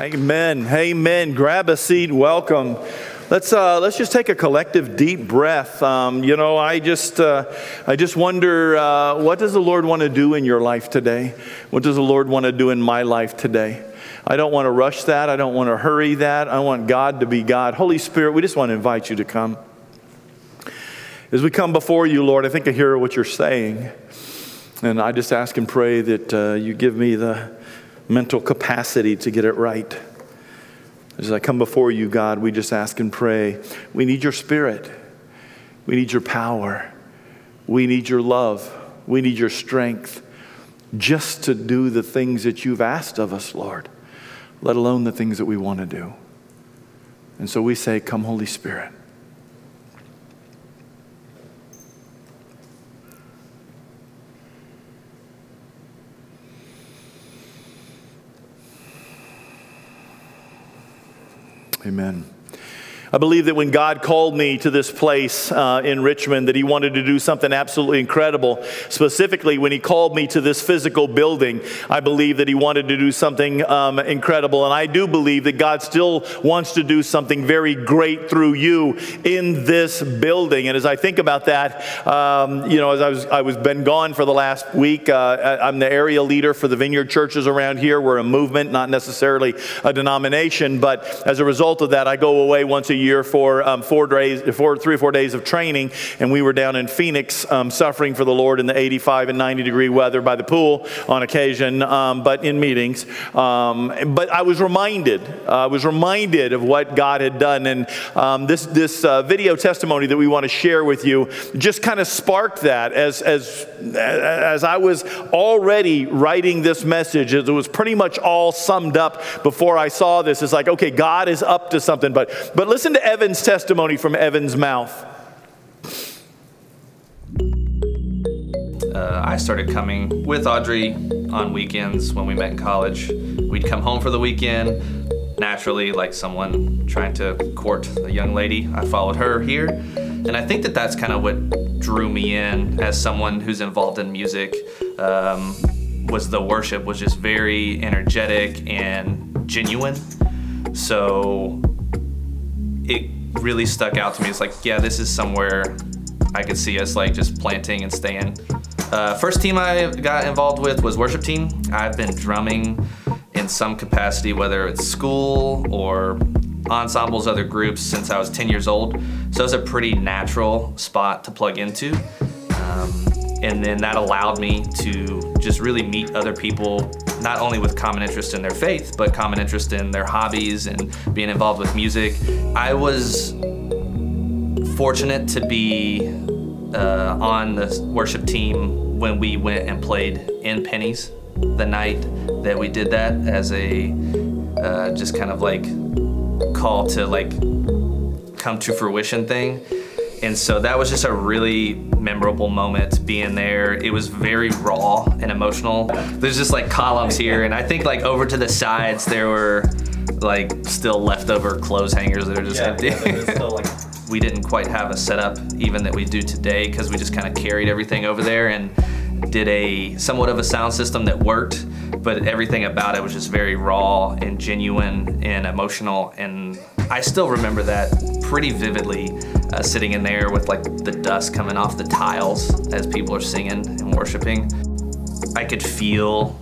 Amen. Amen. Grab a seat. Welcome. Let's uh, let's just take a collective deep breath. Um, you know, I just uh, I just wonder uh, what does the Lord want to do in your life today? What does the Lord want to do in my life today? I don't want to rush that. I don't want to hurry that. I want God to be God. Holy Spirit, we just want to invite you to come. As we come before you, Lord, I think I hear what you're saying. And I just ask and pray that uh, you give me the mental capacity to get it right. As I come before you, God, we just ask and pray. We need your spirit. We need your power. We need your love. We need your strength just to do the things that you've asked of us, Lord, let alone the things that we want to do. And so we say, Come, Holy Spirit. Amen. I believe that when God called me to this place uh, in Richmond, that He wanted to do something absolutely incredible. Specifically, when He called me to this physical building, I believe that He wanted to do something um, incredible. And I do believe that God still wants to do something very great through you in this building. And as I think about that, um, you know, as I was I was been gone for the last week, uh, I'm the area leader for the Vineyard churches around here. We're a movement, not necessarily a denomination, but as a result of that, I go away once a year for um, four days, four, three or four days of training, and we were down in Phoenix um, suffering for the Lord in the 85 and 90 degree weather by the pool on occasion, um, but in meetings. Um, but I was reminded, uh, I was reminded of what God had done, and um, this this uh, video testimony that we want to share with you just kind of sparked that as as as I was already writing this message. It was pretty much all summed up before I saw this. It's like, okay, God is up to something, but but listen Listen to Evan's testimony from Evan's mouth. Uh, I started coming with Audrey on weekends when we met in college. We'd come home for the weekend. Naturally, like someone trying to court a young lady, I followed her here. And I think that that's kind of what drew me in as someone who's involved in music. Um, was the worship was just very energetic and genuine. So it really stuck out to me. It's like, yeah, this is somewhere I could see us like just planting and staying. Uh, first team I got involved with was worship team. I've been drumming in some capacity, whether it's school or ensembles, other groups, since I was 10 years old. So it's a pretty natural spot to plug into. Um, and then that allowed me to just really meet other people not only with common interest in their faith but common interest in their hobbies and being involved with music. I was fortunate to be uh, on the worship team when we went and played in Penney's the night that we did that as a uh, just kind of like call to like come to fruition thing and so that was just a really memorable moment being there. It was very raw and emotional. There's just like columns here, and I think like over to the sides there were like still leftover clothes hangers that are just yeah, empty. Yeah, like... we didn't quite have a setup even that we do today because we just kind of carried everything over there and did a somewhat of a sound system that worked, but everything about it was just very raw and genuine and emotional. And I still remember that pretty vividly uh, sitting in there with like the dust coming off the tiles as people are singing and worshiping. I could feel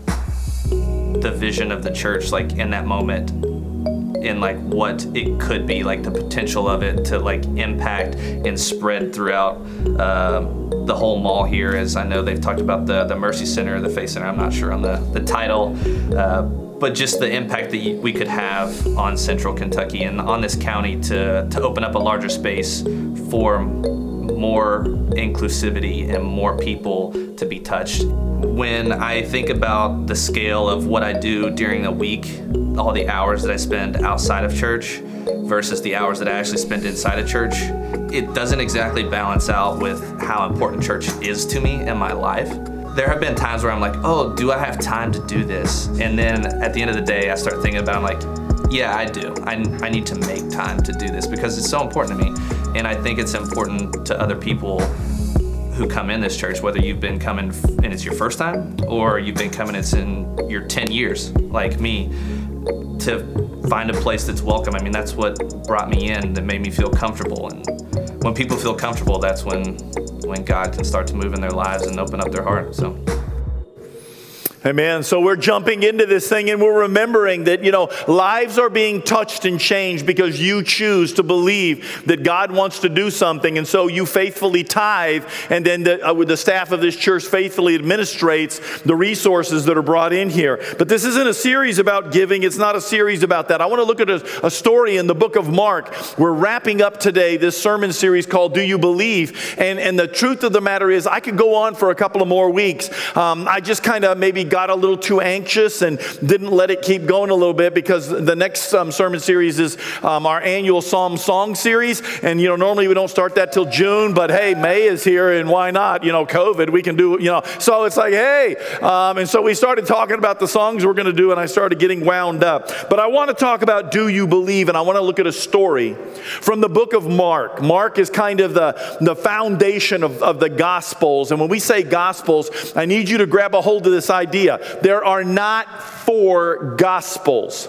the vision of the church like in that moment in like what it could be like the potential of it to like impact and spread throughout um, the whole mall here as i know they've talked about the, the mercy center the faith center i'm not sure on the, the title uh, but just the impact that we could have on central Kentucky and on this county to, to open up a larger space for more inclusivity and more people to be touched. When I think about the scale of what I do during a week, all the hours that I spend outside of church versus the hours that I actually spend inside of church, it doesn't exactly balance out with how important church is to me in my life there have been times where I'm like, oh, do I have time to do this? And then at the end of the day, I start thinking about, I'm like, yeah, I do. I, I need to make time to do this because it's so important to me. And I think it's important to other people who come in this church, whether you've been coming and it's your first time or you've been coming it's in your 10 years, like me, to find a place that's welcome. I mean, that's what brought me in, that made me feel comfortable. And when people feel comfortable, that's when when God can start to move in their lives and open up their heart. So. Amen. So we're jumping into this thing and we're remembering that, you know, lives are being touched and changed because you choose to believe that God wants to do something. And so you faithfully tithe, and then the, uh, the staff of this church faithfully administrates the resources that are brought in here. But this isn't a series about giving, it's not a series about that. I want to look at a, a story in the book of Mark. We're wrapping up today this sermon series called Do You Believe? And, and the truth of the matter is, I could go on for a couple of more weeks. Um, I just kind of maybe got a little too anxious and didn't let it keep going a little bit because the next um, sermon series is um, our annual Psalm Song series. And, you know, normally we don't start that till June, but hey, May is here and why not? You know, COVID, we can do, you know. So it's like, hey. Um, and so we started talking about the songs we're going to do, and I started getting wound up. But I want to talk about Do You Believe? And I want to look at a story from the book of Mark. Mark is kind of the, the foundation of, of the Gospels. And when we say Gospels, I need you to grab a hold of this idea idea. There are not four gospels.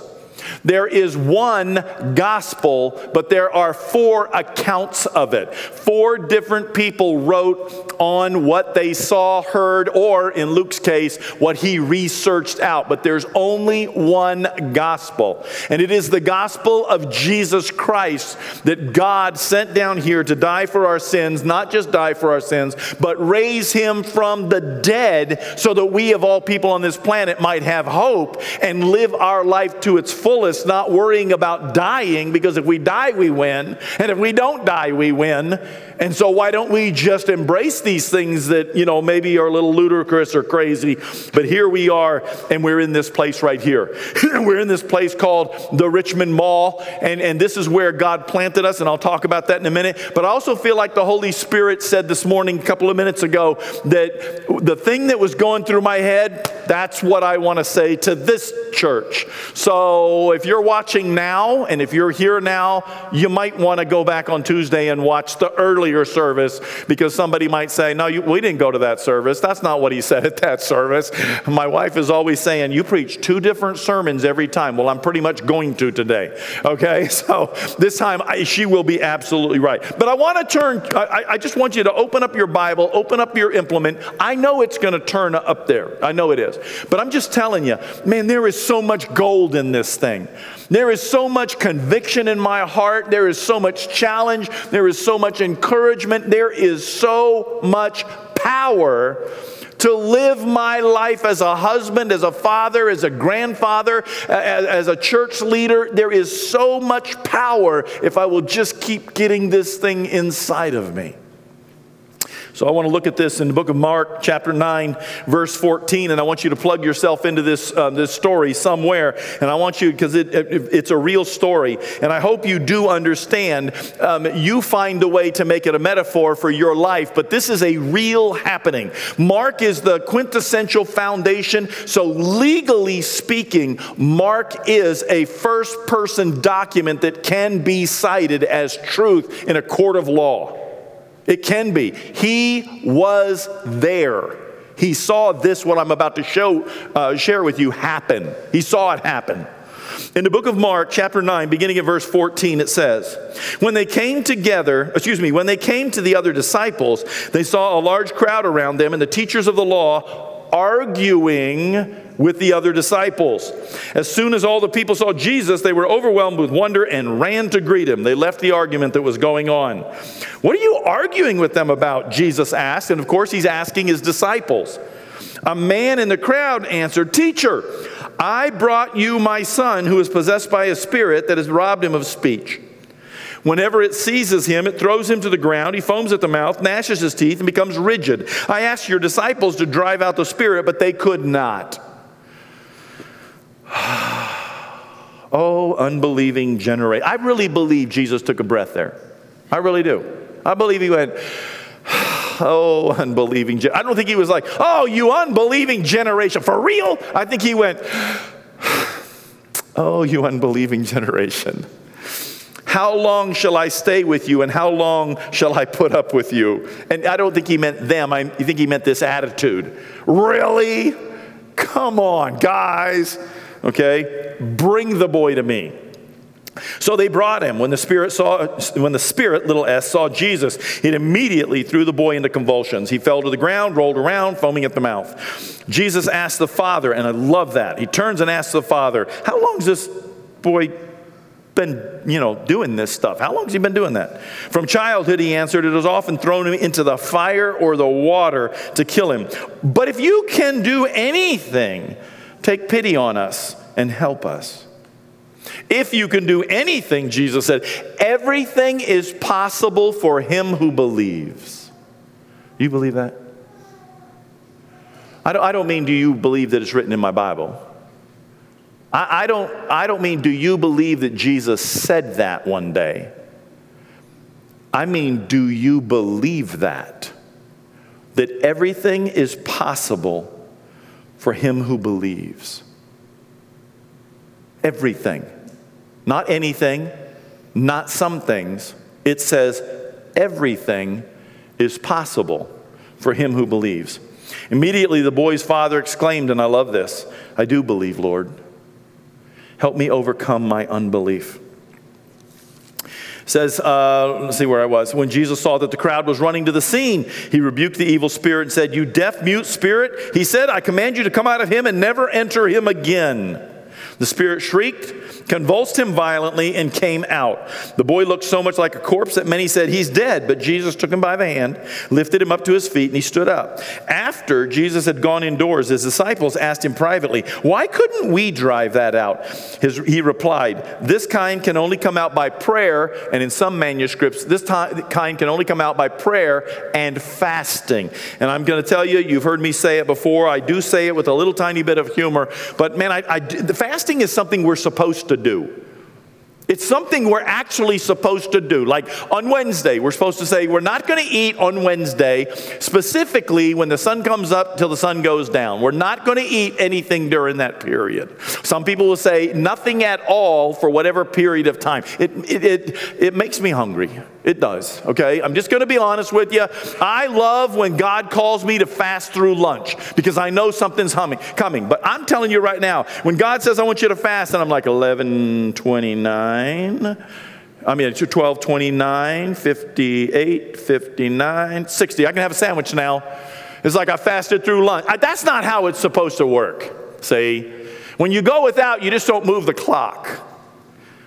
There is one gospel, but there are four accounts of it. Four different people wrote on what they saw, heard, or in Luke's case, what he researched out. But there's only one gospel, and it is the gospel of Jesus Christ that God sent down here to die for our sins, not just die for our sins, but raise him from the dead so that we, of all people on this planet, might have hope and live our life to its fullest fullest, not worrying about dying, because if we die, we win. And if we don't die, we win. And so, why don't we just embrace these things that, you know, maybe are a little ludicrous or crazy? But here we are, and we're in this place right here. we're in this place called the Richmond Mall, and, and this is where God planted us, and I'll talk about that in a minute. But I also feel like the Holy Spirit said this morning, a couple of minutes ago, that the thing that was going through my head, that's what I want to say to this church. So, Oh, if you're watching now, and if you're here now, you might want to go back on Tuesday and watch the earlier service because somebody might say, No, you, we didn't go to that service. That's not what he said at that service. My wife is always saying, You preach two different sermons every time. Well, I'm pretty much going to today. Okay, so this time I, she will be absolutely right. But I want to turn, I, I just want you to open up your Bible, open up your implement. I know it's going to turn up there. I know it is. But I'm just telling you, man, there is so much gold in this thing. There is so much conviction in my heart. There is so much challenge. There is so much encouragement. There is so much power to live my life as a husband, as a father, as a grandfather, as, as, a church leader. There is so much power if I will just keep getting this thing inside of me. So I want to look at this in the book of Mark, chapter 9, verse 14, and I want you to plug yourself into this, uh, this story somewhere. And I want you, because it, it, it's a real story, and I hope you do understand. Um, you find a way to make it a metaphor for your life, but this is a real happening. Mark is the quintessential foundation. So, legally speaking, Mark is a first person document that can be cited as truth in a court of law. It can be. He was there. He saw this, what I'm about to show, uh, share with you, happen. He saw it happen. In the book of Mark, chapter 9, beginning at verse 14, it says, When they came together, excuse me, when they came to the other disciples, they saw a large crowd around them and the teachers of the law arguing with the other disciples. As soon as all the people saw Jesus, they were overwhelmed with wonder and ran to greet him. They left the argument that was going on. What are you arguing with them about? Jesus asked. And of course, he's asking his disciples. A man in the crowd answered, Teacher, I brought you my son who is possessed by a spirit that has robbed him of speech. Whenever it seizes him, it throws him to the ground. He foams at the mouth, gnashes his teeth, and becomes rigid. I asked your disciples to drive out the spirit, but they could not. oh, unbelieving generation. I really believe Jesus took a breath there. I really do. I believe he went, oh, unbelieving. I don't think he was like, oh, you unbelieving generation. For real? I think he went, oh, you unbelieving generation. How long shall I stay with you and how long shall I put up with you? And I don't think he meant them. I think he meant this attitude. Really? Come on, guys. Okay? Bring the boy to me. So they brought him. When the spirit saw, when the spirit, little s, saw Jesus, it immediately threw the boy into convulsions. He fell to the ground, rolled around, foaming at the mouth. Jesus asked the father, and I love that. He turns and asks the father, "How long is this boy been, you know, doing this stuff? How long has he been doing that?" From childhood, he answered, "It has often thrown him into the fire or the water to kill him. But if you can do anything, take pity on us and help us." If you can do anything, Jesus said, everything is possible for him who believes. You believe that? I don't, I don't mean, do you believe that it's written in my Bible? I, I, don't, I don't mean, do you believe that Jesus said that one day? I mean, do you believe that? That everything is possible for him who believes. Everything. Not anything, not some things. It says everything is possible for him who believes. Immediately the boy's father exclaimed, and I love this I do believe, Lord. Help me overcome my unbelief. Says, uh, let's see where I was. When Jesus saw that the crowd was running to the scene, he rebuked the evil spirit and said, You deaf, mute spirit, he said, I command you to come out of him and never enter him again. The spirit shrieked, convulsed him violently, and came out. The boy looked so much like a corpse that many said, He's dead. But Jesus took him by the hand, lifted him up to his feet, and he stood up. After Jesus had gone indoors, his disciples asked him privately, Why couldn't we drive that out? His, he replied, This kind can only come out by prayer, and in some manuscripts, this kind can only come out by prayer and fasting. And I'm going to tell you, you've heard me say it before. I do say it with a little tiny bit of humor, but man, I, I the Fasting is something we're supposed to do. It's something we're actually supposed to do. Like on Wednesday, we're supposed to say we're not going to eat on Wednesday, specifically when the sun comes up till the sun goes down. We're not going to eat anything during that period. Some people will say nothing at all for whatever period of time. It, it, it, it makes me hungry. It does, okay? I'm just going to be honest with you. I love when God calls me to fast through lunch because I know something's humming, coming. But I'm telling you right now, when God says, I want you to fast, and I'm like 11, 29, 29. I mean, 12, 29, 58, 59, 60. I can have a sandwich now. It's like I fasted through lunch. I, that's not how it's supposed to work. See? When you go without, you just don't move the clock.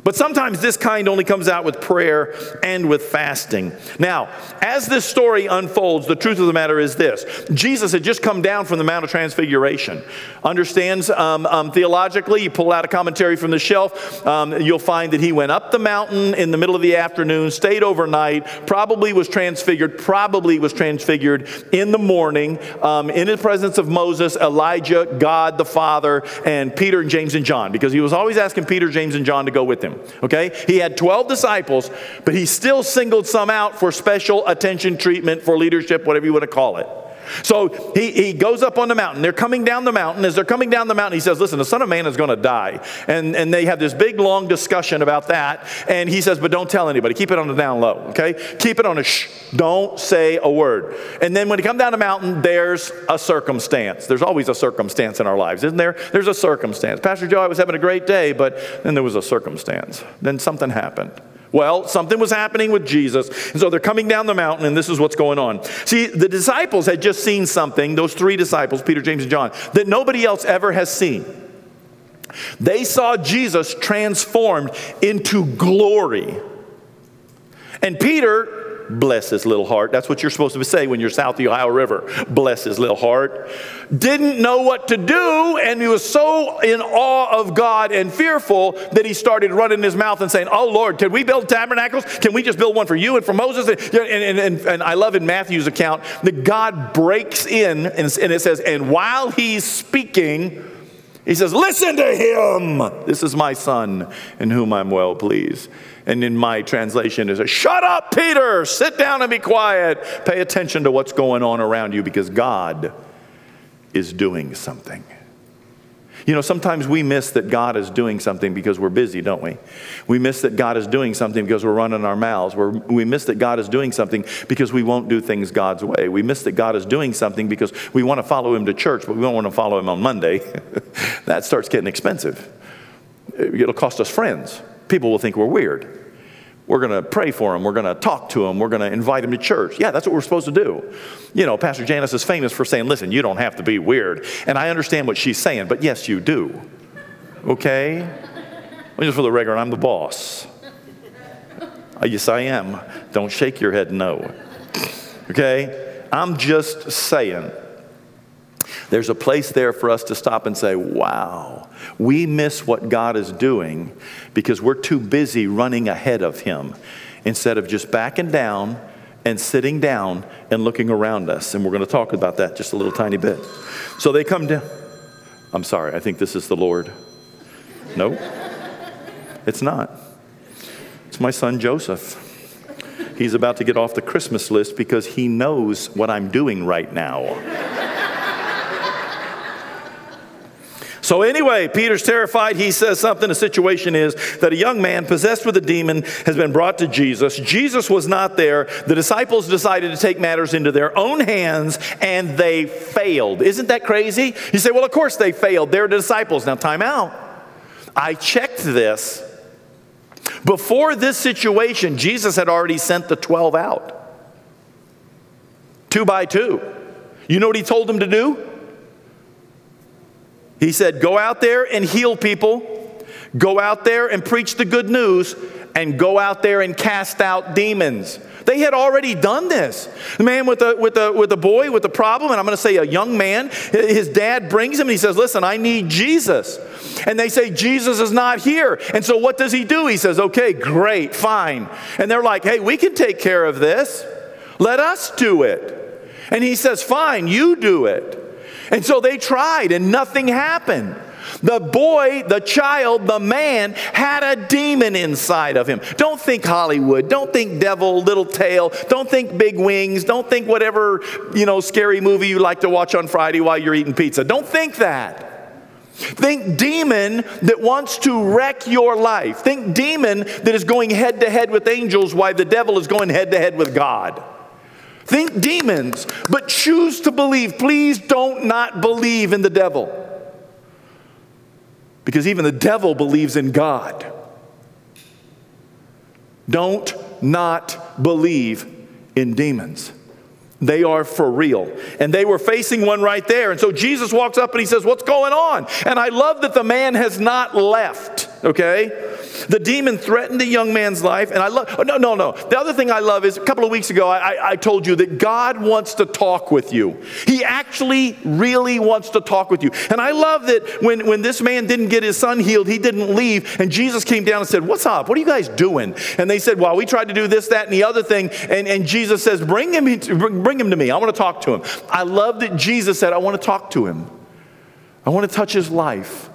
But sometimes this kind only comes out with prayer and with fasting. Now, as this story unfolds, the truth of the matter is this Jesus had just come down from the Mount of Transfiguration. Understands um, um, theologically, you pull out a commentary from the shelf, um, you'll find that he went up the mountain in the middle of the afternoon, stayed overnight, probably was transfigured, probably was transfigured in the morning um, in the presence of Moses, Elijah, God the Father, and Peter and James and John, because he was always asking Peter, James, and John to go with him him. Okay? He had 12 disciples, but he still singled some out for special attention treatment, for leadership, whatever you want to call it. So he, he goes up on the mountain. They're coming down the mountain. As they're coming down the mountain, he says, Listen, the Son of Man is going to die. And, and they have this big, long discussion about that. And he says, But don't tell anybody. Keep it on the down low, okay? Keep it on a shh. Don't say a word. And then when you come down the mountain, there's a circumstance. There's always a circumstance in our lives, isn't there? There's a circumstance. Pastor Joe, I was having a great day, but then there was a circumstance. Then something happened. Well, something was happening with Jesus. And so they're coming down the mountain, and this is what's going on. See, the disciples had just seen something, those three disciples, Peter, James, and John, that nobody else ever has seen. They saw Jesus transformed into glory. And Peter bless his little heart. That's what you're supposed to say when you're south of the Ohio River. Bless his little heart. Didn't know what to do, and he was so in awe of God and fearful that he started running his mouth and saying, Oh Lord, can we build tabernacles? Can we just build one for you and for Moses? And, and, and, and I love in Matthew's account that God breaks in, and, and it says, And while he's speaking, he says, Listen to him. This is my son in whom I'm well pleased. And in my translation is a shut up, Peter, sit down and be quiet. Pay attention to what's going on around you because God is doing something. You know, sometimes we miss that God is doing something because we're busy, don't we? We miss that God is doing something because we're running our mouths. We're, we miss that God is doing something because we won't do things God's way. We miss that God is doing something because we want to follow Him to church, but we don't want to follow Him on Monday. that starts getting expensive. It'll cost us friends. people will think we're weird. We're going to pray for them. We're going to talk to them. We're going to invite them to church. Yeah, that's what we're supposed to do. You know, Pastor Janice is famous for saying, listen, you don't have to be weird. And I understand what she's saying, but yes, you do. Okay? Well, just for the record, I'm the boss. Uh, yes, I am. Don't shake your head no. Okay? I'm just saying. There's a place there for us to stop and say, wow, we miss what God is doing because we're too busy running ahead of Him instead of just backing down and sitting down and looking around us. And we're going to talk about that just a little tiny bit. So they come down. I'm sorry, I think this is the Lord. No, it's not. It's my son Joseph. He's about to get off the Christmas list because he knows what I'm doing right now. So, anyway, Peter's terrified. He says something. The situation is that a young man possessed with a demon has been brought to Jesus. Jesus was not there. The disciples decided to take matters into their own hands and they failed. Isn't that crazy? You say, well, of course they failed. They're the disciples. Now, time out. I checked this. Before this situation, Jesus had already sent the 12 out, two by two. You know what he told them to do? He said, Go out there and heal people, go out there and preach the good news, and go out there and cast out demons. They had already done this. The man with the, with the, with the boy with the problem, and I'm going to say a young man, his dad brings him and he says, Listen, I need Jesus. And they say, Jesus is not here. And so what does he do? He says, Okay, great, fine. And they're like, Hey, we can take care of this. Let us do it. And he says, Fine, you do it. And so they tried and nothing happened. The boy, the child, the man had a demon inside of him. Don't think Hollywood. Don't think devil, little tail. Don't think big wings. Don't think whatever, you know, scary movie you like to watch on Friday while you're eating pizza. Don't think that. Think demon that wants to wreck your life. Think demon that is going head to head with angels while the devil is going head to head with God. Think demons, but choose to believe. Please don't not believe in the devil. Because even the devil believes in God. Don't not believe in demons. They are for real. And they were facing one right there. And so Jesus walks up and he says, What's going on? And I love that the man has not left, okay? The demon threatened the young man's life. And I love, oh, no, no, no. The other thing I love is a couple of weeks ago, I, I told you that God wants to talk with you. He actually really wants to talk with you. And I love that when, when this man didn't get his son healed, he didn't leave. And Jesus came down and said, What's up? What are you guys doing? And they said, Well, we tried to do this, that, and the other thing. And, and Jesus says, Bring him, bring him to me. I want to talk to him. I love that Jesus said, I want to talk to him. I want to touch his life.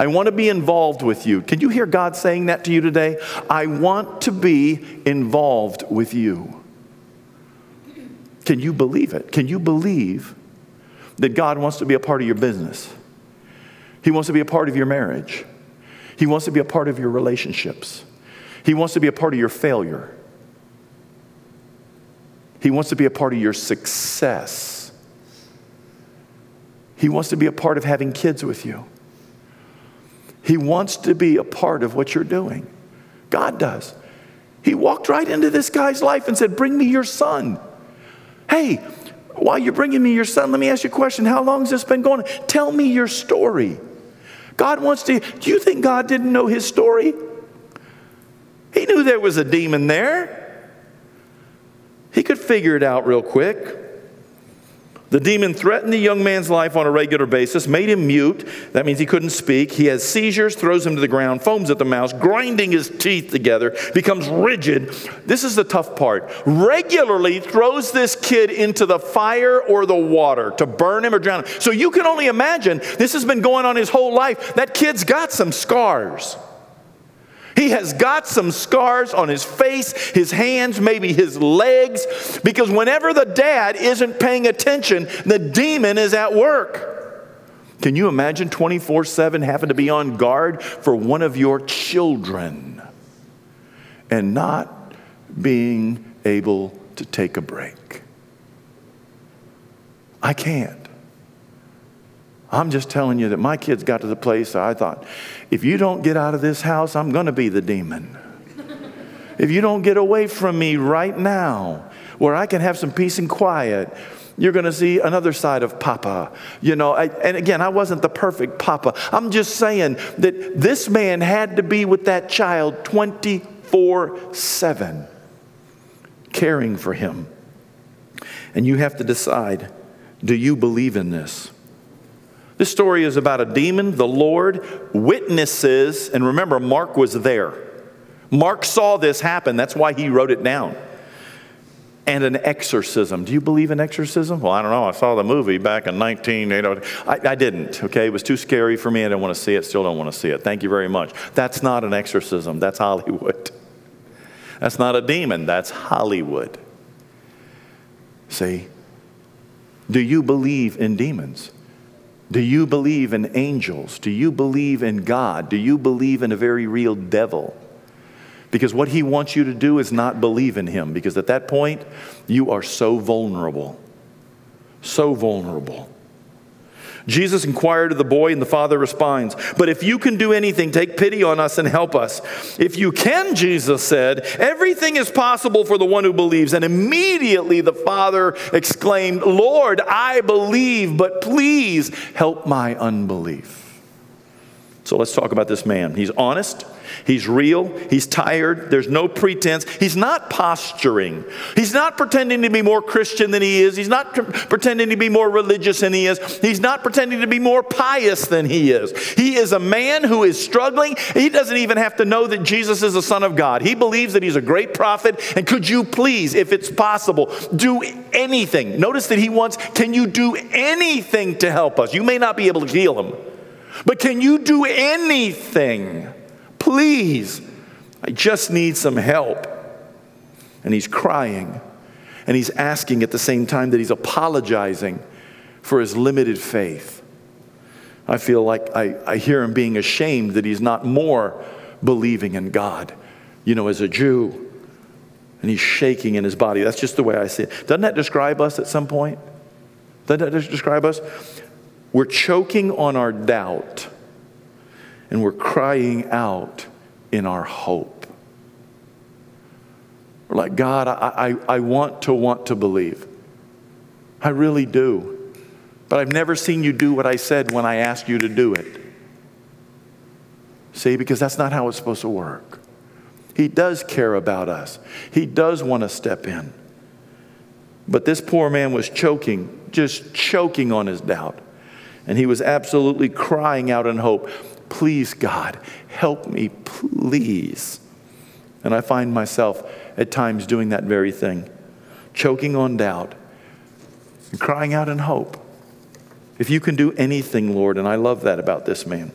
I want to be involved with you. Can you hear God saying that to you today? I want to be involved with you. Can you believe it? Can you believe that God wants to be a part of your business? He wants to be a part of your marriage. He wants to be a part of your relationships. He wants to be a part of your failure. He wants to be a part of your success. He wants to be a part of having kids with you. He wants to be a part of what you're doing. God does. He walked right into this guy's life and said, Bring me your son. Hey, while you're bringing me your son, let me ask you a question. How long has this been going? Tell me your story. God wants to. Do you think God didn't know his story? He knew there was a demon there. He could figure it out real quick. The demon threatened the young man's life on a regular basis, made him mute. That means he couldn't speak. He has seizures, throws him to the ground, foams at the mouth, grinding his teeth together, becomes rigid. This is the tough part. Regularly throws this kid into the fire or the water to burn him or drown him. So you can only imagine this has been going on his whole life. That kid's got some scars. He has got some scars on his face, his hands, maybe his legs, because whenever the dad isn't paying attention, the demon is at work. Can you imagine 24 7 having to be on guard for one of your children and not being able to take a break? I can't. I'm just telling you that my kids got to the place I thought, if you don't get out of this house, I'm going to be the demon. if you don't get away from me right now, where I can have some peace and quiet, you're going to see another side of Papa. You know, I, and again, I wasn't the perfect Papa. I'm just saying that this man had to be with that child 24 7, caring for him. And you have to decide do you believe in this? This story is about a demon, the Lord, witnesses, and remember, Mark was there. Mark saw this happen, that's why he wrote it down. And an exorcism. Do you believe in exorcism? Well, I don't know. I saw the movie back in 1980. I, I didn't, okay? It was too scary for me. I didn't want to see it. Still don't want to see it. Thank you very much. That's not an exorcism. That's Hollywood. That's not a demon. That's Hollywood. See? Do you believe in demons? Do you believe in angels? Do you believe in God? Do you believe in a very real devil? Because what he wants you to do is not believe in him, because at that point, you are so vulnerable. So vulnerable. Jesus inquired of the boy, and the father responds, But if you can do anything, take pity on us and help us. If you can, Jesus said, everything is possible for the one who believes. And immediately the father exclaimed, Lord, I believe, but please help my unbelief. So let's talk about this man. He's honest. He's real. He's tired. There's no pretense. He's not posturing. He's not pretending to be more Christian than he is. He's not pretending to be more religious than he is. He's not pretending to be more pious than he is. He is a man who is struggling. He doesn't even have to know that Jesus is the Son of God. He believes that he's a great prophet. And could you please, if it's possible, do anything? Notice that he wants, can you do anything to help us? You may not be able to heal him. But can you do anything? Please, I just need some help. And he's crying and he's asking at the same time that he's apologizing for his limited faith. I feel like I, I hear him being ashamed that he's not more believing in God, you know, as a Jew. And he's shaking in his body. That's just the way I see it. Doesn't that describe us at some point? Doesn't that describe us? We're choking on our doubt and we're crying out in our hope. We're like, God, I, I, I want to want to believe. I really do. But I've never seen you do what I said when I asked you to do it. See, because that's not how it's supposed to work. He does care about us, He does want to step in. But this poor man was choking, just choking on his doubt. And he was absolutely crying out in hope, Please, God, help me, please. And I find myself at times doing that very thing, choking on doubt and crying out in hope. If you can do anything, Lord, and I love that about this man.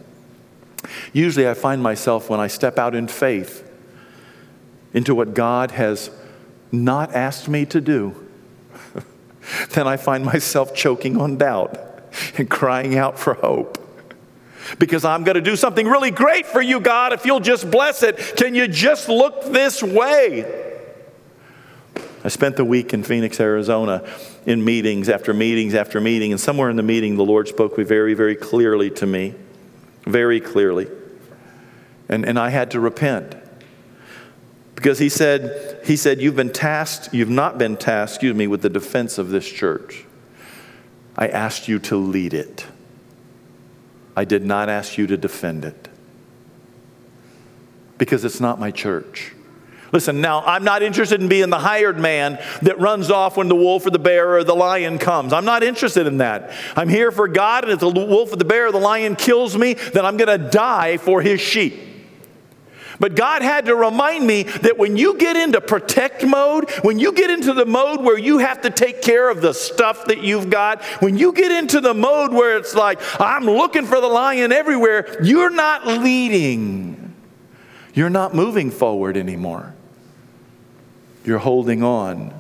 Usually I find myself when I step out in faith into what God has not asked me to do, then I find myself choking on doubt and crying out for hope. Because I'm going to do something really great for you, God, if you'll just bless it. Can you just look this way? I spent the week in Phoenix, Arizona, in meetings after meetings after meeting, and somewhere in the meeting, the Lord spoke very, very clearly to me. Very clearly. And, and I had to repent. Because he said, he said, You've been tasked, you've not been tasked, excuse me, with the defense of this church. I asked you to lead it. I did not ask you to defend it. Because it's not my church. Listen, now, I'm not interested in being the hired man that runs off when the wolf or the bear or the lion comes. I'm not interested in that. I'm here for God, and if the wolf or the bear or the lion kills me, then I'm going to die for his sheep. But God had to remind me that when you get into protect mode, when you get into the mode where you have to take care of the stuff that you've got, when you get into the mode where it's like, I'm looking for the lion everywhere, you're not leading. You're not moving forward anymore. You're holding on.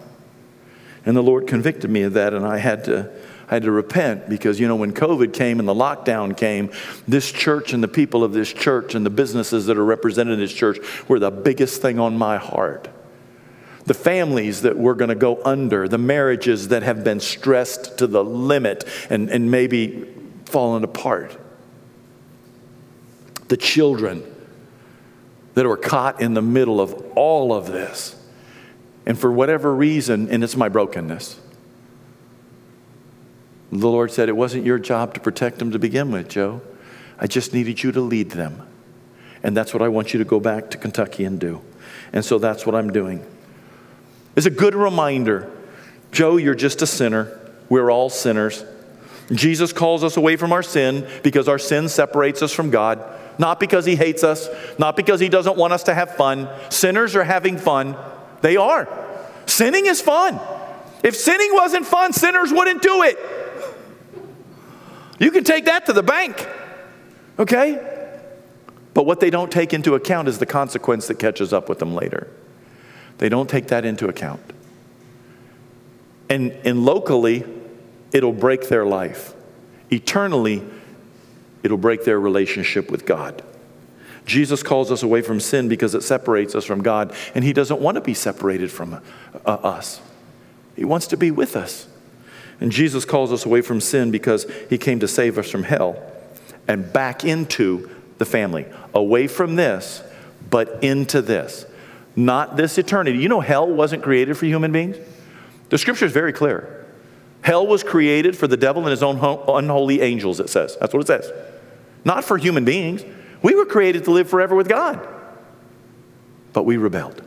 And the Lord convicted me of that, and I had to I had to repent because, you know, when COVID came and the lockdown came, this church and the people of this church and the businesses that are represented in this church were the biggest thing on my heart. The families that were going to go under, the marriages that have been stressed to the limit and, and maybe fallen apart. The children that were caught in the middle of all of this. And for whatever reason, and it's my brokenness, the Lord said, It wasn't your job to protect them to begin with, Joe. I just needed you to lead them. And that's what I want you to go back to Kentucky and do. And so that's what I'm doing. It's a good reminder Joe, you're just a sinner. We're all sinners. Jesus calls us away from our sin because our sin separates us from God, not because he hates us, not because he doesn't want us to have fun. Sinners are having fun. They are. Sinning is fun. If sinning wasn't fun, sinners wouldn't do it. You can take that to the bank, okay? But what they don't take into account is the consequence that catches up with them later. They don't take that into account. And, and locally, it'll break their life. Eternally, it'll break their relationship with God. Jesus calls us away from sin because it separates us from God, and He doesn't want to be separated from uh, us. He wants to be with us. And Jesus calls us away from sin because He came to save us from hell and back into the family. Away from this, but into this. Not this eternity. You know, hell wasn't created for human beings? The scripture is very clear. Hell was created for the devil and his own unholy angels, it says. That's what it says. Not for human beings. We were created to live forever with God. But we rebelled.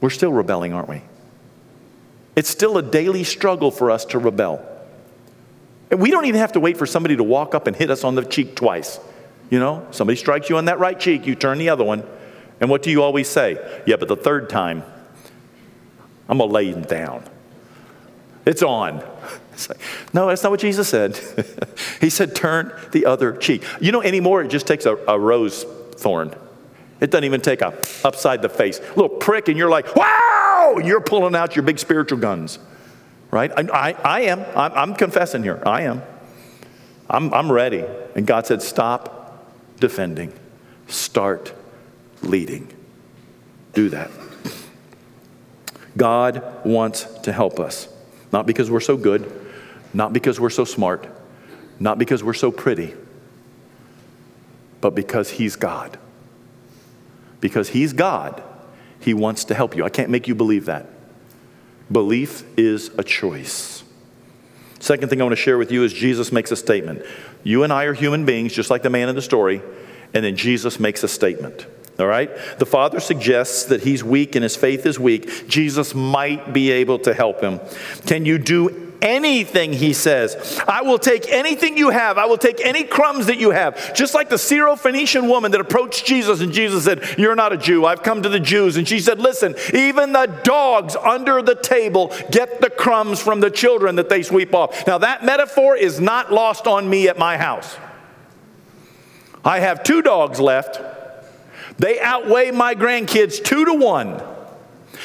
We're still rebelling, aren't we? It's still a daily struggle for us to rebel. And we don't even have to wait for somebody to walk up and hit us on the cheek twice. You know, somebody strikes you on that right cheek, you turn the other one. And what do you always say? Yeah, but the third time, I'm going to lay him down. It's on. It's like, no, that's not what Jesus said. he said, turn the other cheek. You know, anymore, it just takes a, a rose thorn. It doesn't even take a upside the face, a little prick, and you're like, wow! You're pulling out your big spiritual guns, right? I, I, I am. I'm, I'm, confessing here. I am. I'm, I'm ready. And God said, stop defending, start leading. Do that. God wants to help us, not because we're so good, not because we're so smart, not because we're so pretty, but because He's God. Because He's God, He wants to help you. I can't make you believe that. Belief is a choice. Second thing I want to share with you is Jesus makes a statement. You and I are human beings, just like the man in the story, and then Jesus makes a statement. All right? The father suggests that he's weak and his faith is weak. Jesus might be able to help him. Can you do anything, he says. I will take anything you have. I will take any crumbs that you have. Just like the Syrophoenician woman that approached Jesus, and Jesus said, You're not a Jew. I've come to the Jews. And she said, Listen, even the dogs under the table get the crumbs from the children that they sweep off. Now, that metaphor is not lost on me at my house. I have two dogs left. They outweigh my grandkids two to one.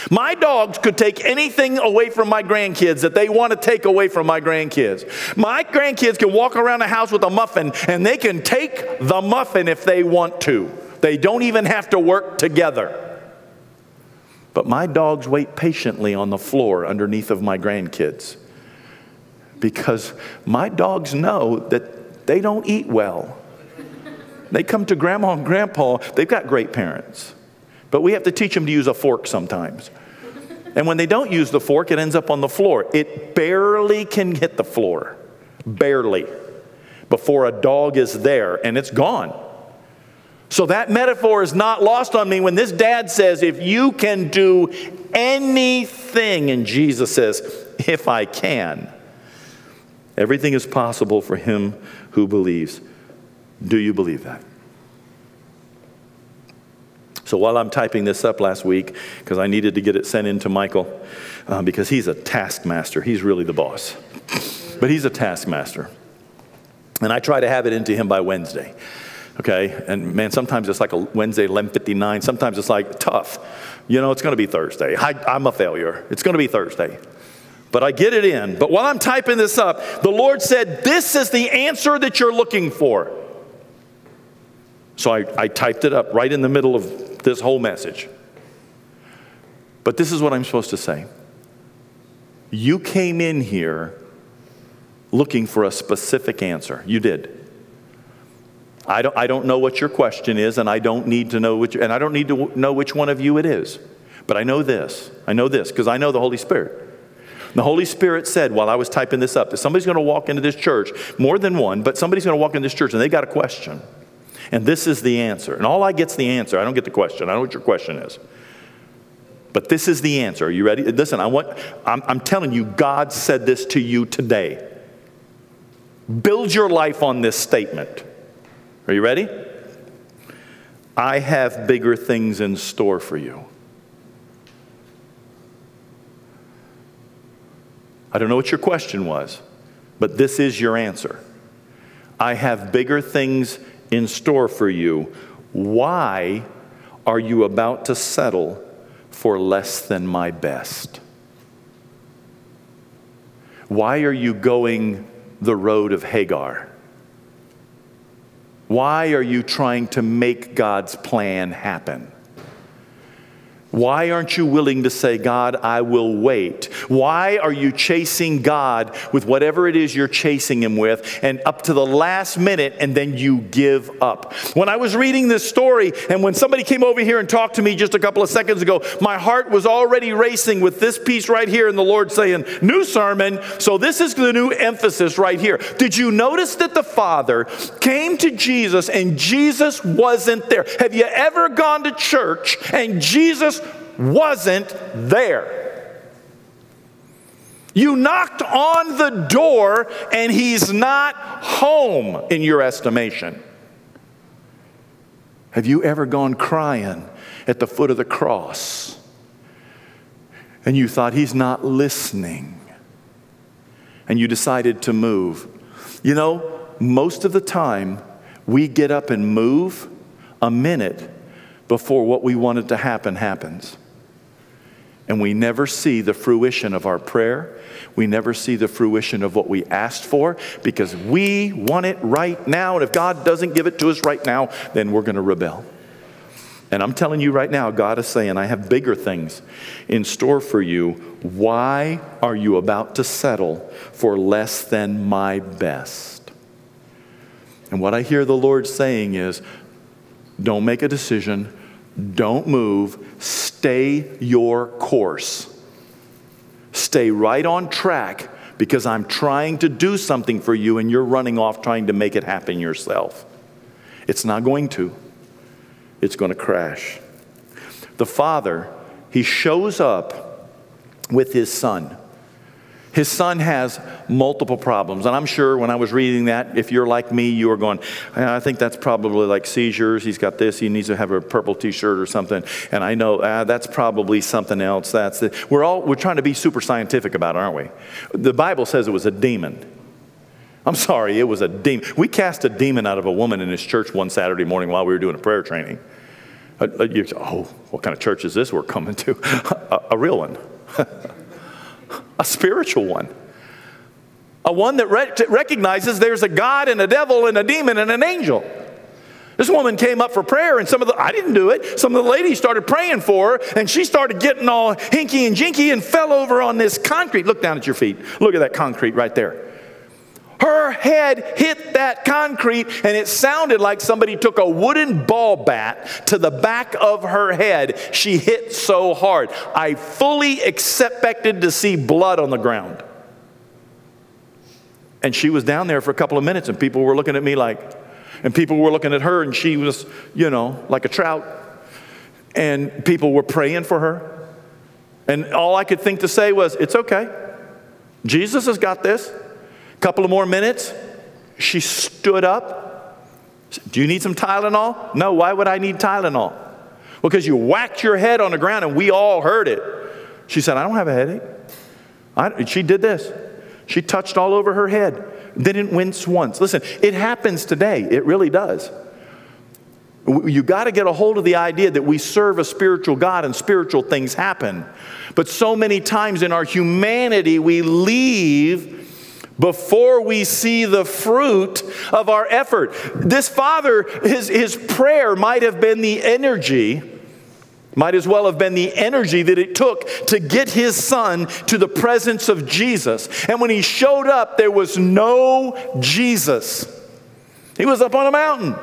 My dogs could take anything away from my grandkids that they want to take away from my grandkids. My grandkids can walk around the house with a muffin and they can take the muffin if they want to. They don't even have to work together. But my dogs wait patiently on the floor underneath of my grandkids because my dogs know that they don't eat well. They come to grandma and grandpa, they've got great parents. But we have to teach them to use a fork sometimes. And when they don't use the fork, it ends up on the floor. It barely can hit the floor, barely, before a dog is there and it's gone. So that metaphor is not lost on me when this dad says, If you can do anything, and Jesus says, If I can, everything is possible for him who believes. Do you believe that? So while I'm typing this up last week, because I needed to get it sent in to Michael, uh, because he's a taskmaster, he's really the boss, but he's a taskmaster. And I try to have it into him by Wednesday. Okay, and man, sometimes it's like a Wednesday 11:59. Sometimes it's like tough. You know, it's going to be Thursday. I, I'm a failure. It's going to be Thursday but I get it in. But while I'm typing this up, the Lord said, This is the answer that you're looking for. So I, I typed it up right in the middle of this whole message. But this is what I'm supposed to say. You came in here looking for a specific answer. You did. I don't, I don't know what your question is, and I don't need to know which, and I don't need to know which one of you it is. But I know this. I know this because I know the Holy Spirit. The Holy Spirit said while I was typing this up that somebody's going to walk into this church, more than one, but somebody's going to walk into this church and they got a question. And this is the answer. And all I get's the answer. I don't get the question. I know what your question is. But this is the answer. Are you ready? Listen, I want, I'm, I'm telling you, God said this to you today. Build your life on this statement. Are you ready? I have bigger things in store for you. I don't know what your question was, but this is your answer. I have bigger things in store for you. Why are you about to settle for less than my best? Why are you going the road of Hagar? Why are you trying to make God's plan happen? Why aren't you willing to say, God, I will wait? Why are you chasing God with whatever it is you're chasing Him with and up to the last minute and then you give up? When I was reading this story and when somebody came over here and talked to me just a couple of seconds ago, my heart was already racing with this piece right here and the Lord saying, New sermon. So this is the new emphasis right here. Did you notice that the Father came to Jesus and Jesus wasn't there? Have you ever gone to church and Jesus wasn't there. You knocked on the door and he's not home in your estimation. Have you ever gone crying at the foot of the cross and you thought he's not listening and you decided to move? You know, most of the time we get up and move a minute before what we wanted to happen happens and we never see the fruition of our prayer. We never see the fruition of what we asked for because we want it right now. And if God doesn't give it to us right now, then we're going to rebel. And I'm telling you right now, God is saying, I have bigger things in store for you. Why are you about to settle for less than my best? And what I hear the Lord saying is, don't make a decision don't move. Stay your course. Stay right on track because I'm trying to do something for you and you're running off trying to make it happen yourself. It's not going to, it's going to crash. The father, he shows up with his son. His son has multiple problems. And I'm sure when I was reading that, if you're like me, you are going, I think that's probably like seizures. He's got this. He needs to have a purple t shirt or something. And I know ah, that's probably something else. That's the, we're all we're trying to be super scientific about it, aren't we? The Bible says it was a demon. I'm sorry, it was a demon. We cast a demon out of a woman in this church one Saturday morning while we were doing a prayer training. Uh, uh, you oh, what kind of church is this we're coming to? a, a real one. a spiritual one. A one that re- recognizes there's a God and a devil and a demon and an angel. This woman came up for prayer, and some of the, I didn't do it, some of the ladies started praying for her, and she started getting all hinky and jinky and fell over on this concrete. Look down at your feet. Look at that concrete right there. Her head hit that concrete, and it sounded like somebody took a wooden ball bat to the back of her head. She hit so hard. I fully expected to see blood on the ground. And she was down there for a couple of minutes, and people were looking at me like, and people were looking at her, and she was, you know, like a trout. And people were praying for her. And all I could think to say was, It's okay. Jesus has got this. Couple of more minutes, she stood up. Do you need some Tylenol? No, why would I need Tylenol? Because you whacked your head on the ground and we all heard it. She said, I don't have a headache. I, she did this. She touched all over her head, didn't wince once. Listen, it happens today. It really does. You got to get a hold of the idea that we serve a spiritual God and spiritual things happen. But so many times in our humanity, we leave before we see the fruit of our effort. This father, his, his prayer might have been the energy, Might as well have been the energy that it took to get his son to the presence of Jesus. And when he showed up, there was no Jesus. He was up on a mountain.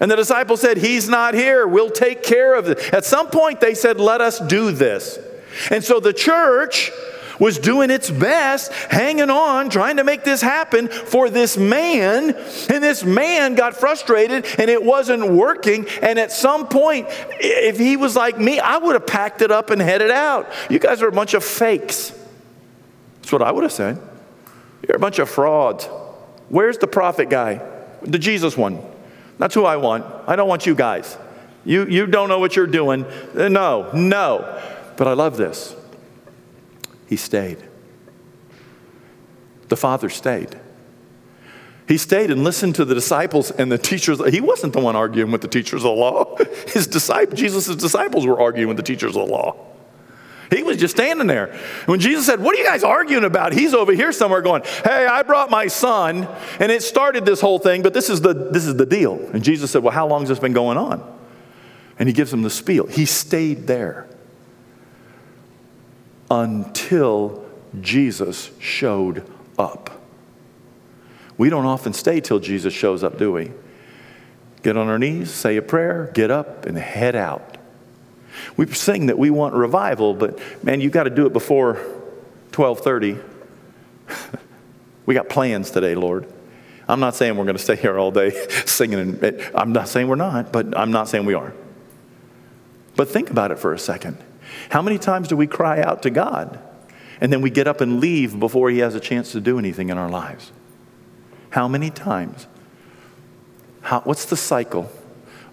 And the disciples said, He's not here. We'll take care of it. At some point, they said, Let us do this. And so the church was doing its best, hanging on, trying to make this happen for this man. And this man got frustrated and it wasn't working. And at some point, if he was like me, I would have packed it up and headed out. You guys are a bunch of fakes. That's what I would have said. You're a bunch of frauds. Where's the prophet guy? The Jesus one. That's who I want. I don't want you guys. You, you don't know what you're doing. Uh, no, no. But I love this. He stayed. The Father stayed. He stayed and listened to the disciples and the teachers. He wasn't the one arguing with the teachers of the law. His disciples, Jesus' disciples were arguing with the teachers of the law. He was just standing there. When Jesus said, What are you guys arguing about? He's over here somewhere going, Hey, I brought my son, and it started this whole thing, but this is the, this is the deal. And Jesus said, Well, how long has this been going on? And he gives them the spiel. He stayed there until Jesus showed up. We don't often stay till Jesus shows up, do we? Get on our knees, say a prayer, get up, and head out. We sing that we want revival, but man, you've got to do it before 1230. we got plans today, Lord. I'm not saying we're going to stay here all day singing. And, I'm not saying we're not, but I'm not saying we are. But think about it for a second. How many times do we cry out to God and then we get up and leave before He has a chance to do anything in our lives? How many times? How, what's the cycle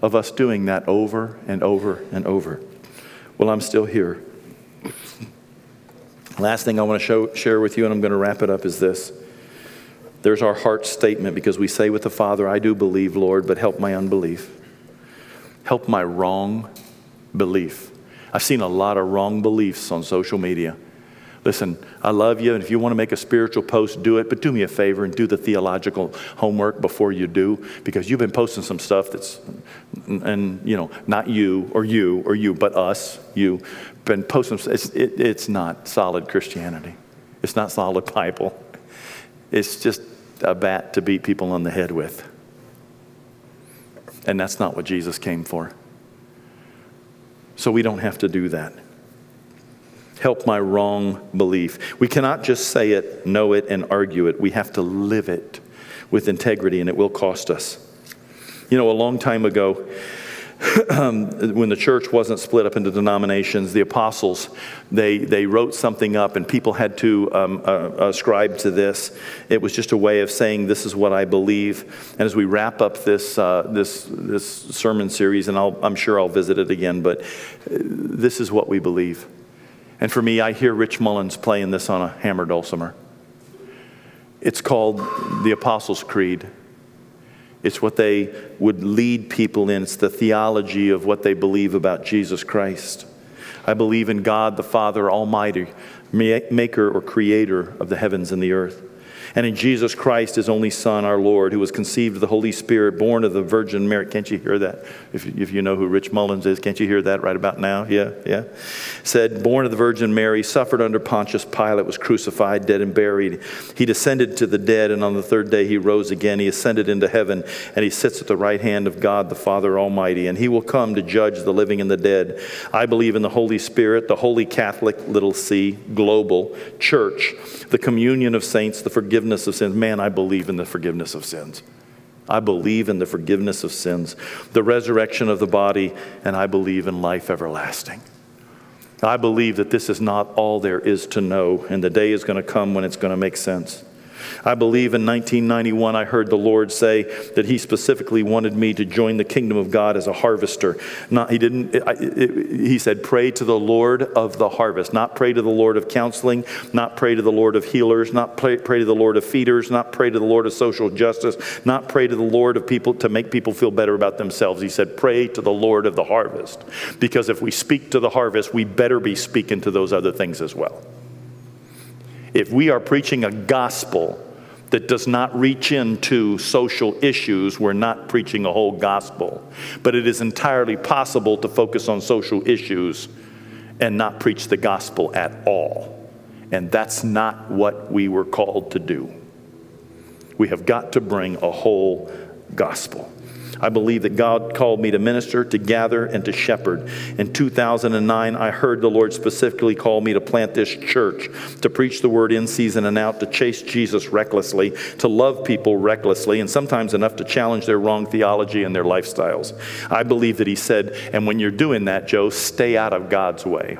of us doing that over and over and over? Well, I'm still here. Last thing I want to show, share with you, and I'm going to wrap it up, is this. There's our heart statement because we say with the Father, I do believe, Lord, but help my unbelief. Help my wrong belief. I've seen a lot of wrong beliefs on social media. Listen, I love you, and if you want to make a spiritual post, do it, but do me a favor and do the theological homework before you do, because you've been posting some stuff that's, and you know, not you or you or you, but us, You've been posting, it's, it, it's not solid Christianity. It's not solid Bible. It's just a bat to beat people on the head with. And that's not what Jesus came for so we don't have to do that. Help my wrong belief. We cannot just say it, know it, and argue it. We have to live it with integrity, and it will cost us. You know, a long time ago, when the church wasn't split up into denominations, the apostles they they wrote something up, and people had to um, uh, ascribe to this. It was just a way of saying, "This is what I believe." And as we wrap up this uh, this this sermon series, and i am sure I'll visit it again, but uh, this is what we believe. And for me, I hear Rich Mullins playing this on a hammer dulcimer. It's called the Apostles' Creed. It's what they would lead people in. It's the theology of what they believe about Jesus Christ. I believe in God the Father Almighty, maker or creator of the heavens and the earth and in Jesus Christ, his only Son, our Lord, who was conceived of the Holy Spirit, born of the Virgin Mary. Can't you hear that? If, if you know who Rich Mullins is, can't you hear that right about now? Yeah, yeah. Said, born of the Virgin Mary, suffered under Pontius Pilate, was crucified, dead, and buried. He descended to the dead, and on the third day he rose again. He ascended into heaven, and he sits at the right hand of God the Father Almighty, and he will come to judge the living and the dead. I believe in the Holy Spirit, the Holy Catholic, little c, global church, the communion of saints, the forgiveness of sins. Man, I believe in the forgiveness of sins. I believe in the forgiveness of sins, the resurrection of the body, and I believe in life everlasting. I believe that this is not all there is to know, and the day is going to come when it's going to make sense. I believe in 1991 I heard the Lord say that He specifically wanted me to join the kingdom of God as a harvester. Not, he didn't. It, it, he said, "Pray to the Lord of the harvest." Not pray to the Lord of counseling. Not pray to the Lord of healers. Not pray, pray to the Lord of feeders. Not pray to the Lord of social justice. Not pray to the Lord of people to make people feel better about themselves. He said, "Pray to the Lord of the harvest," because if we speak to the harvest, we better be speaking to those other things as well. If we are preaching a gospel that does not reach into social issues, we're not preaching a whole gospel. But it is entirely possible to focus on social issues and not preach the gospel at all. And that's not what we were called to do. We have got to bring a whole gospel. I believe that God called me to minister, to gather, and to shepherd. In 2009, I heard the Lord specifically call me to plant this church, to preach the word in season and out, to chase Jesus recklessly, to love people recklessly, and sometimes enough to challenge their wrong theology and their lifestyles. I believe that He said, and when you're doing that, Joe, stay out of God's way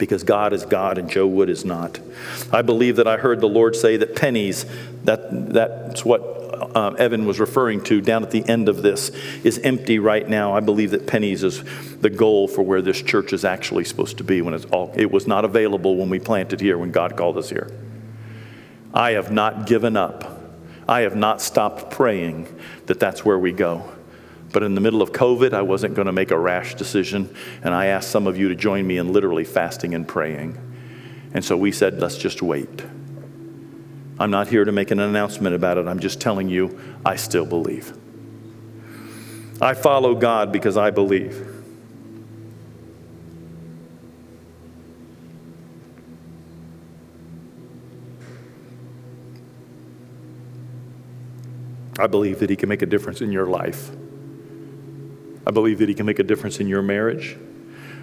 because God is God and Joe Wood is not. I believe that I heard the Lord say that Penney's, that, that's what uh, Evan was referring to down at the end of this, is empty right now. I believe that Penney's is the goal for where this church is actually supposed to be when it's all, it was not available when we planted here, when God called us here. I have not given up. I have not stopped praying that that's where we go. But in the middle of COVID, I wasn't going to make a rash decision. And I asked some of you to join me in literally fasting and praying. And so we said, let's just wait. I'm not here to make an announcement about it. I'm just telling you, I still believe. I follow God because I believe. I believe that He can make a difference in your life. I believe that He can make a difference in your marriage.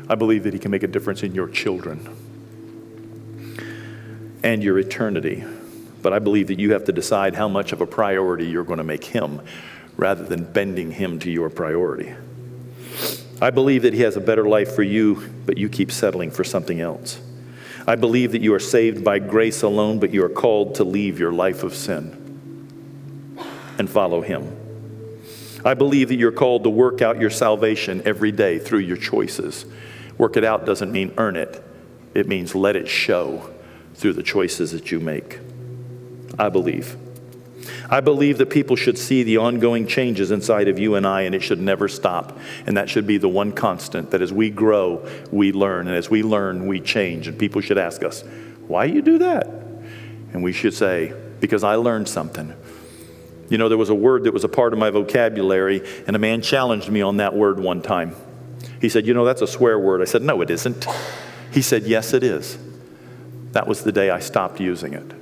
I believe that He can make a difference in your children and your eternity. But I believe that you have to decide how much of a priority you're going to make Him rather than bending Him to your priority. I believe that He has a better life for you, but you keep settling for something else. I believe that you are saved by grace alone, but you are called to leave your life of sin and follow Him. I believe that you're called to work out your salvation every day through your choices. Work it out doesn't mean earn it, it means let it show through the choices that you make. I believe. I believe that people should see the ongoing changes inside of you and I, and it should never stop. And that should be the one constant that as we grow, we learn. And as we learn, we change. And people should ask us, Why you do that? And we should say, Because I learned something. You know, there was a word that was a part of my vocabulary, and a man challenged me on that word one time. He said, You know, that's a swear word. I said, No, it isn't. He said, Yes, it is. That was the day I stopped using it.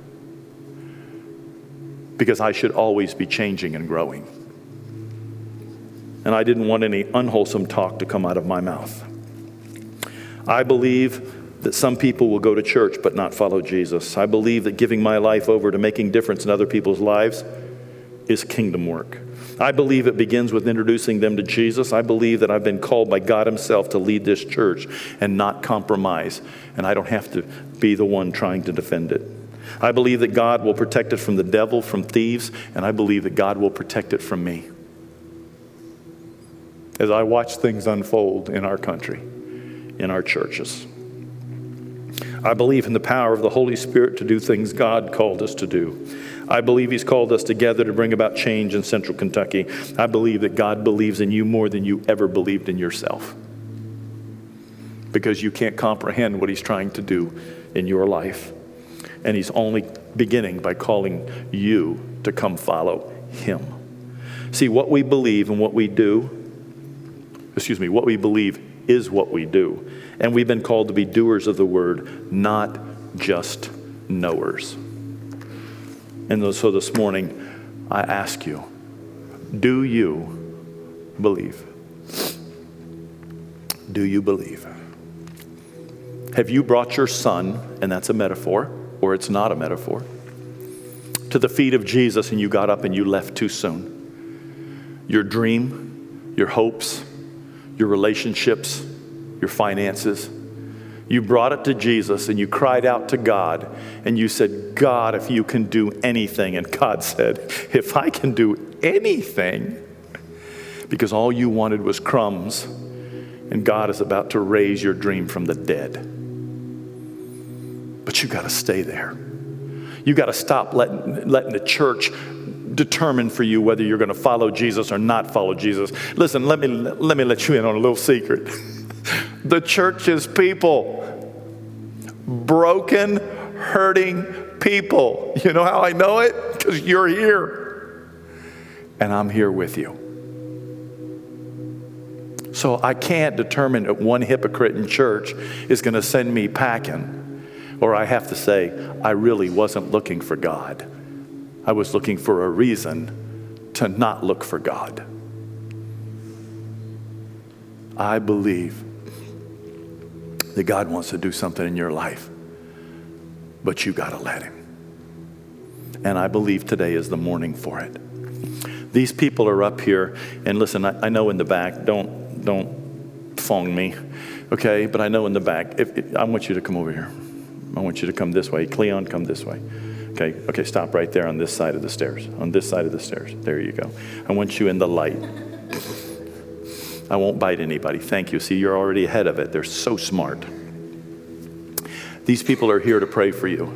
Because I should always be changing and growing. And I didn't want any unwholesome talk to come out of my mouth. I believe that some people will go to church but not follow Jesus. I believe that giving my life over to making difference in other people's lives is kingdom work. I believe it begins with introducing them to Jesus. I believe that I've been called by God Himself to lead this church and not compromise, and I don't have to be the one trying to defend it. I believe that God will protect it from the devil, from thieves, and I believe that God will protect it from me. As I watch things unfold in our country, in our churches, I believe in the power of the Holy Spirit to do things God called us to do. I believe He's called us together to bring about change in central Kentucky. I believe that God believes in you more than you ever believed in yourself because you can't comprehend what He's trying to do in your life. And He's only beginning by calling you to come follow Him. See, what we believe and what we do, excuse me, what we believe is what we do. And we've been called to be doers of the word, not just knowers. And so this morning, I ask you do you believe? Do you believe? Have you brought your son, and that's a metaphor, or it's not a metaphor, to the feet of Jesus and you got up and you left too soon? Your dream, your hopes, your relationships, your finances, you brought it to Jesus and you cried out to God and you said, God, if you can do anything. And God said, If I can do anything, because all you wanted was crumbs, and God is about to raise your dream from the dead. But you got to stay there. You got to stop letting, letting the church determine for you whether you're going to follow Jesus or not follow Jesus. Listen, let me, let me let you in on a little secret. the church is people broken, hurting, people. You know how I know it? Because you're here. And I'm here with you. So I can't determine that one hypocrite in church is going to send me packing. Or I have to say, I really wasn't looking for God. I was looking for a reason to not look for God. I believe that God wants to do something in your life, but you got to let Him. And I believe today is the morning for it. These people are up here, and listen, I, I know in the back, don't don't phone me, okay? But I know in the back, if, if, I want you to come over here. I want you to come this way. Cleon, come this way. Okay, okay, stop right there on this side of the stairs. On this side of the stairs. There you go. I want you in the light. I won't bite anybody. Thank you. See, you're already ahead of it. They're so smart. These people are here to pray for you.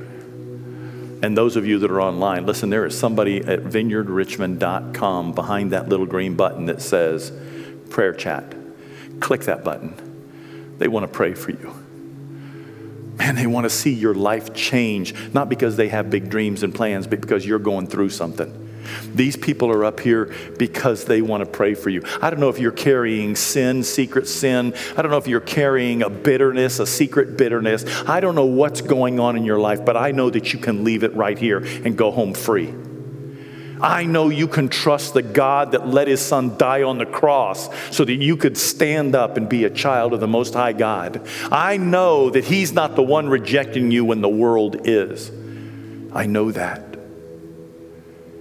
And those of you that are online, listen, there is somebody at vineyardrichmond.com behind that little green button that says prayer chat click that button. They want to pray for you. Man, they want to see your life change, not because they have big dreams and plans, but because you're going through something. These people are up here because they want to pray for you. I don't know if you're carrying sin, secret sin. I don't know if you're carrying a bitterness, a secret bitterness. I don't know what's going on in your life, but I know that you can leave it right here and go home free. I know you can trust the God that let his son die on the cross so that you could stand up and be a child of the Most High God. I know that he's not the one rejecting you when the world is. I know that.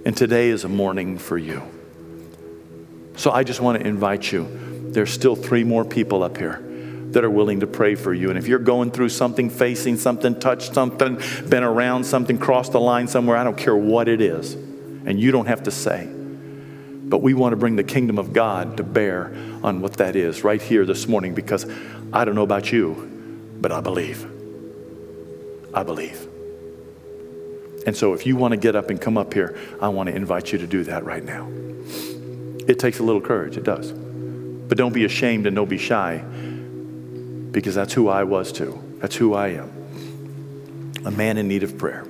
And today is a morning for you. So I just want to invite you. There's still three more people up here that are willing to pray for you. And if you're going through something, facing something, touched something, been around something, crossed the line somewhere, I don't care what it is and you don't have to say. But we want to bring the kingdom of God to bear on what that is right here this morning because I don't know about you, but I believe. I believe. And so if you want to get up and come up here, I want to invite you to do that right now. It takes a little courage, it does. But don't be ashamed and don't be shy because that's who I was too. That's who I am. A man in need of prayer.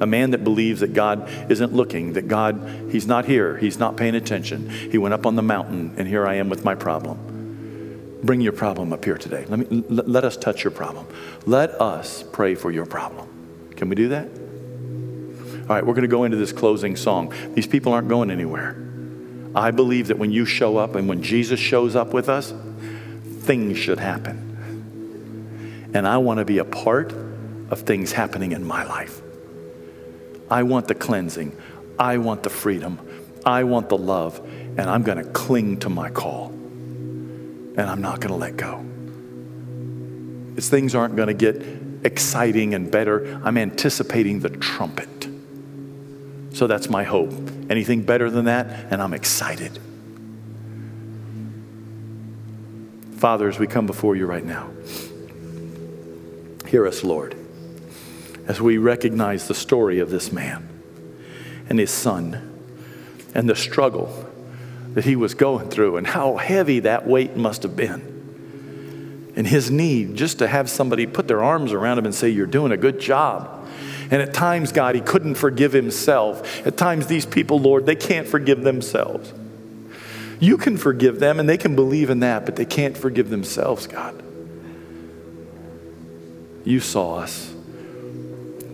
A man that believes that God isn't looking, that God, He's not here, He's not paying attention. He went up on the mountain, and here I am with my problem. Bring your problem up here today. Let, me, let, let us touch your problem. Let us pray for your problem. Can we do that? All right, we're going to go into this closing song. These people aren't going anywhere. I believe that when you show up and when Jesus shows up with us, things should happen. And I want to be a part of things happening in my life. I want the cleansing. I want the freedom. I want the love. And I'm going to cling to my call. And I'm not going to let go. As things aren't going to get exciting and better, I'm anticipating the trumpet. So that's my hope. Anything better than that, and I'm excited. Father, as we come before you right now, hear us, Lord as we recognize the story of this man and his son and the struggle that he was going through and how heavy that weight must have been. And his need just to have somebody put their arms around him and say, You're doing a good job. And at times, God, he couldn't forgive himself. At times, these people, Lord, they can't forgive themselves. You can forgive them and they can believe in that, but they can't forgive themselves, God. You saw us.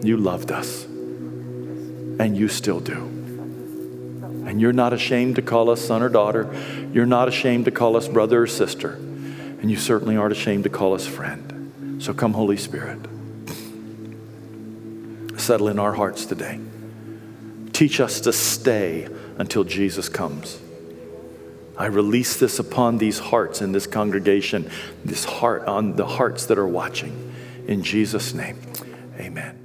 You loved us, and you still do. And you're not ashamed to call us son or daughter. You're not ashamed to call us brother or sister. And you certainly aren't ashamed to call us friend. So come, Holy Spirit. Settle in our hearts today. Teach us to stay until Jesus comes. I release this upon these hearts in this congregation, this heart on the hearts that are watching. In Jesus' name, amen.